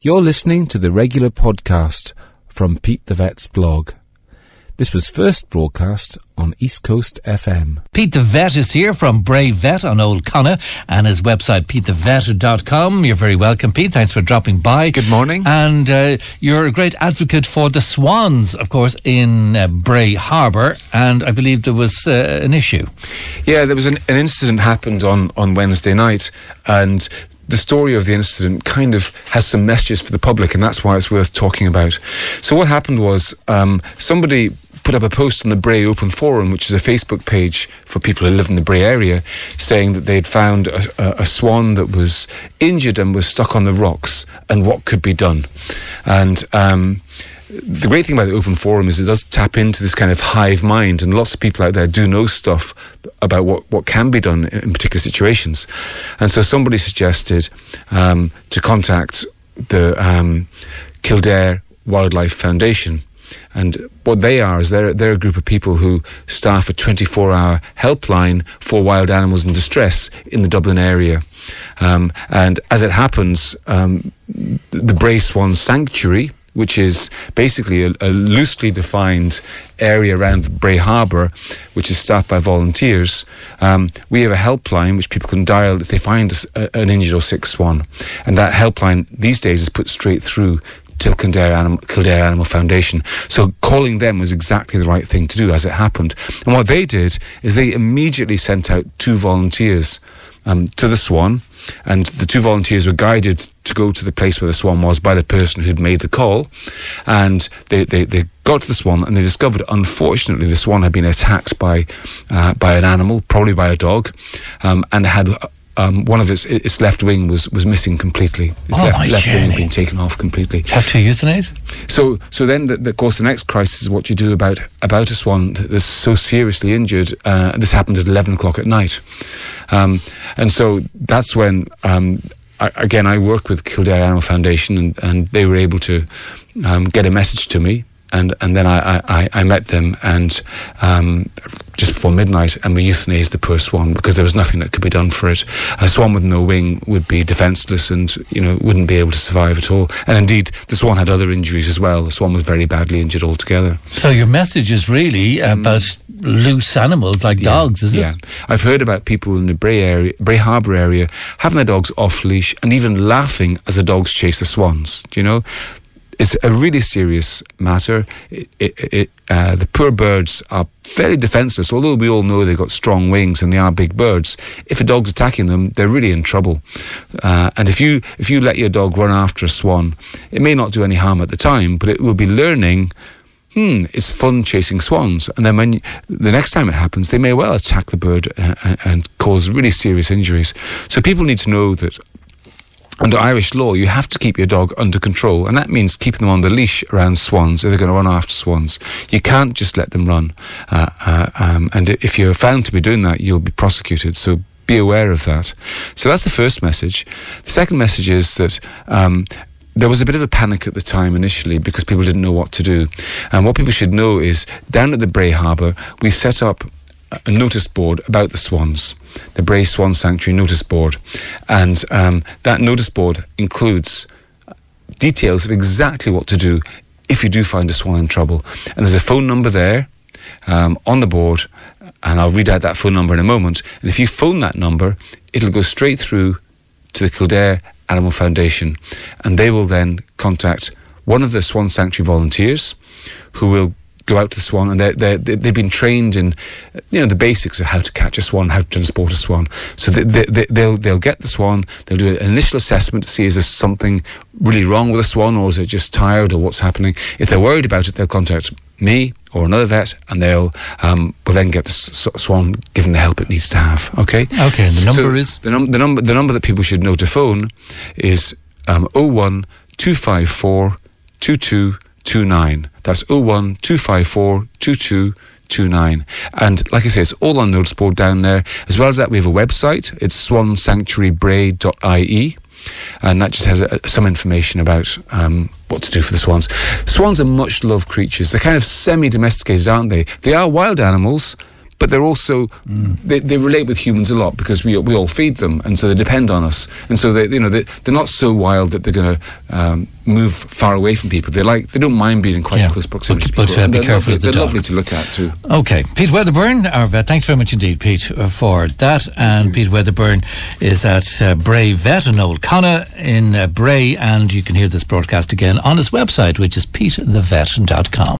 You're listening to the regular podcast from Pete the Vet's blog. This was first broadcast on East Coast FM. Pete the Vet is here from Bray Vet on Old Conna and his website, petethevet.com. You're very welcome, Pete. Thanks for dropping by. Good morning. And uh, you're a great advocate for the swans, of course, in uh, Bray Harbour. And I believe there was uh, an issue. Yeah, there was an, an incident happened on, on Wednesday night, and the story of the incident kind of has some messages for the public, and that's why it's worth talking about. So, what happened was um, somebody put up a post on the Bray Open Forum, which is a Facebook page for people who live in the Bray area, saying that they'd found a, a, a swan that was injured and was stuck on the rocks, and what could be done. And um, the great thing about the open forum is it does tap into this kind of hive mind, and lots of people out there do know stuff about what, what can be done in, particular situations. And so somebody suggested um, to contact the um, Kildare Wildlife Foundation. And what they are is they're, they're a group of people who staff a 24 hour helpline for wild animals in distress in the Dublin area. Um, and as it happens, um, the Bray Swan Sanctuary, which is basically a, a loosely defined area around Bray Harbour, which is staffed by volunteers. Um, we have a helpline which people can dial if they find a, an injured or sick swan. And that helpline these days is put straight through to Kildare Animal, Kildare Animal Foundation. So calling them was exactly the right thing to do as it happened. And what they did is they immediately sent out two volunteers um, to the Swan, and the two volunteers were guided to go to the place where the Swan was by the person who'd made the call, and they, they, they got to the Swan and they discovered, unfortunately, the Swan had been attacked by uh, by an animal, probably by a dog, um, and had um, one of its its left wing was, was missing completely. Its oh, left, left wing had been taken off completely. Have to euthanize? So so then, the, the, of course, the next crisis is what you do about about a swan that's so seriously injured. Uh, this happened at eleven o'clock at night, um, and so that's when. Um, I, again, I work with Kildare Animal Foundation, and, and they were able to um, get a message to me and and then I, I, I met them and um, just before midnight and we euthanized the poor swan because there was nothing that could be done for it. A swan with no wing would be defenceless and you know wouldn't be able to survive at all. And indeed, the swan had other injuries as well. The swan was very badly injured altogether. So your message is really about loose animals like yeah, dogs, is yeah. it? Yeah, I've heard about people in the Bray area, Bray Harbour area, having their dogs off leash and even laughing as the dogs chase the swans. Do you know? It's a really serious matter. It, it, it, uh, the poor birds are fairly defenseless, although we all know they've got strong wings and they are big birds. If a dog's attacking them, they're really in trouble. Uh, and if you if you let your dog run after a swan, it may not do any harm at the time, but it will be learning. Hmm, it's fun chasing swans, and then when you, the next time it happens, they may well attack the bird uh, and cause really serious injuries. So people need to know that under Irish law, you have to keep your dog under control, and that means keeping them on the leash around swans if they're going to run after swans. You can't just let them run, uh, uh, um, and if you're found to be doing that, you'll be prosecuted. So be aware of that. So that's the first message. The second message is that um, there was a bit of a panic at the time initially because people didn't know what to do. And what people should know is down at the Bray Harbour, we set up a notice board about the swans, the Bray Swan Sanctuary notice board. And um, that notice board includes details of exactly what to do if you do find a swan in trouble. And there's a phone number there um, on the board, and I'll read out that phone number in a moment. And if you phone that number, it'll go straight through to the Kildare Animal Foundation, and they will then contact one of the Swan Sanctuary volunteers who will go out to the swan, and they're, they're, they've been trained in, you know, the basics of how to catch a swan, how to transport a swan. So they, they, they, they'll they'll get the swan, they'll do an initial assessment to see is there something really wrong with the swan, or is it just tired, or what's happening. If they're worried about it, they'll contact me or another vet, and they'll um, will then get the swan given the help it needs to have. Okay. Okay. And the number so is the, num- the number the number that people should know to phone is um, 01 254 2229. That's 01 254 2229. And like I say, it's all on notice board down there. As well as that, we have a website. It's swansanctuarybray.ie. And that just has uh, some information about um, what to do for the swans. Swans are much loved creatures. They're kind of semi domesticated, aren't they? They are wild animals, but they're also they, they relate with humans a lot because we we all feed them, and so they depend on us, and so they you know they, they're not so wild that they're going to um, move far away from people. They like they don't mind being in quite Yeah, close proximity but- to but, people. uh, be they're careful lovely, of the They're dog. lovely to look at too. Okay, Pete Wedderburn, our vet. Thanks very much indeed, Pete, uh, for that. And Pete Wedderburn is at uh, Bray Vet in Old Conna in uh, Bray, and you can hear this broadcast again on his website, which is petethevet.com.